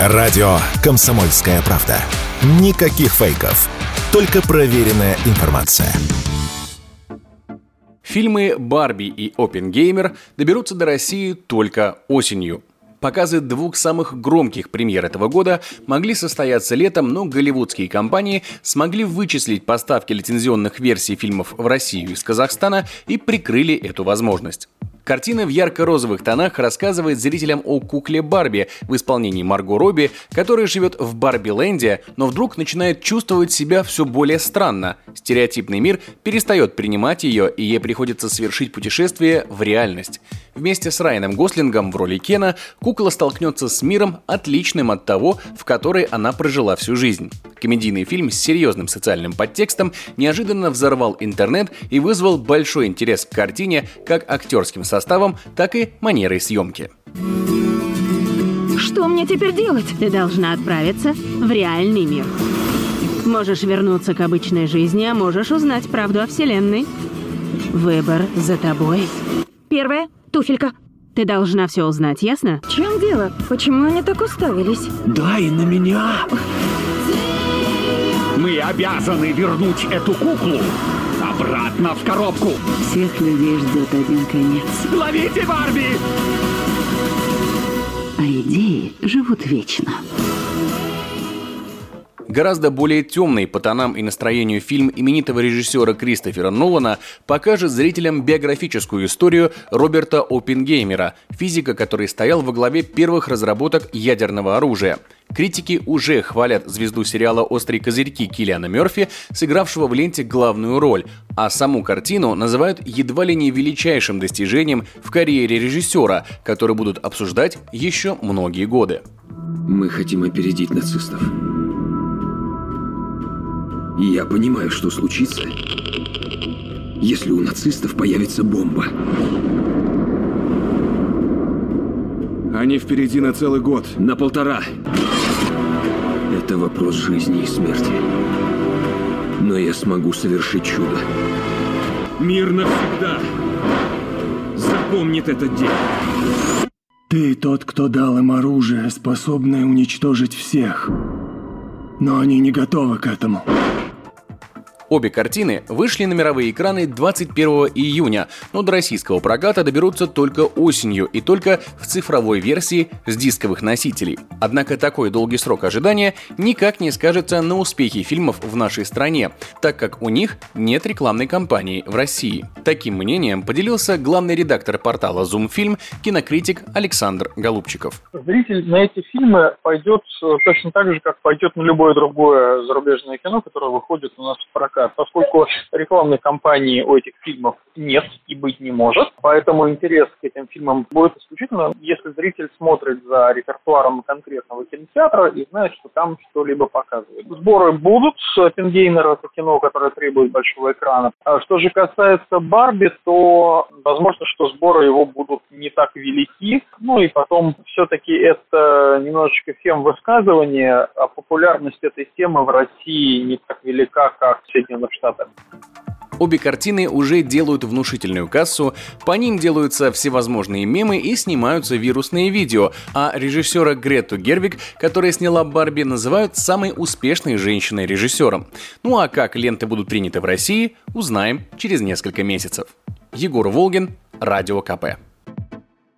Радио «Комсомольская правда». Никаких фейков. Только проверенная информация. Фильмы «Барби» и «Опенгеймер» доберутся до России только осенью. Показы двух самых громких премьер этого года могли состояться летом, но голливудские компании смогли вычислить поставки лицензионных версий фильмов в Россию из Казахстана и прикрыли эту возможность. Картина в ярко-розовых тонах рассказывает зрителям о кукле Барби в исполнении Марго Робби, которая живет в Барби-ленде, но вдруг начинает чувствовать себя все более странно. Стереотипный мир перестает принимать ее, и ей приходится совершить путешествие в реальность. Вместе с Райаном Гослингом в роли Кена кукла столкнется с миром, отличным от того, в который она прожила всю жизнь. Комедийный фильм с серьезным социальным подтекстом неожиданно взорвал интернет и вызвал большой интерес к картине как актерским составом, так и манерой съемки. Что мне теперь делать? Ты должна отправиться в реальный мир. Можешь вернуться к обычной жизни, а можешь узнать правду о Вселенной. Выбор за тобой. Первое – туфелька. Ты должна все узнать, ясно? В чем дело? Почему они так уставились? Дай на меня! Мы обязаны вернуть эту куклу обратно в коробку. Всех людей ждет один конец. Ловите Барби! А идеи живут вечно. Гораздо более темный по тонам и настроению фильм именитого режиссера Кристофера Нолана покажет зрителям биографическую историю Роберта Оппенгеймера, физика, который стоял во главе первых разработок ядерного оружия. Критики уже хвалят звезду сериала «Острые козырьки» Киллиана Мерфи, сыгравшего в ленте главную роль, а саму картину называют едва ли не величайшим достижением в карьере режиссера, который будут обсуждать еще многие годы. Мы хотим опередить нацистов. И я понимаю, что случится, если у нацистов появится бомба. Они впереди на целый год. На полтора. Это вопрос жизни и смерти. Но я смогу совершить чудо. Мир навсегда запомнит этот день. Ты тот, кто дал им оружие, способное уничтожить всех. Но они не готовы к этому. Обе картины вышли на мировые экраны 21 июня, но до российского проката доберутся только осенью и только в цифровой версии с дисковых носителей. Однако такой долгий срок ожидания никак не скажется на успехе фильмов в нашей стране, так как у них нет рекламной кампании в России. Таким мнением поделился главный редактор портала Zoom кинокритик Александр Голубчиков. Зритель на эти фильмы пойдет э, точно так же, как пойдет на любое другое зарубежное кино, которое выходит у нас в прокат прокат, поскольку рекламной кампании у этих фильмов нет и быть не может. Поэтому интерес к этим фильмам будет исключительно, если зритель смотрит за репертуаром конкретного кинотеатра и знает, что там что-либо показывают. Сборы будут. Пингеймер – это кино, которое требует большого экрана. А что же касается Барби, то возможно, что сборы его будут не так велики. Ну и потом все-таки это немножечко всем высказывание, а популярность этой темы в России не так велика, как в Соединенных Штатах. Обе картины уже делают внушительную кассу, по ним делаются всевозможные мемы и снимаются вирусные видео, а режиссера Грету Гервик, которая сняла Барби, называют самой успешной женщиной-режиссером. Ну а как ленты будут приняты в России, узнаем через несколько месяцев. Егор Волгин, Радио КП.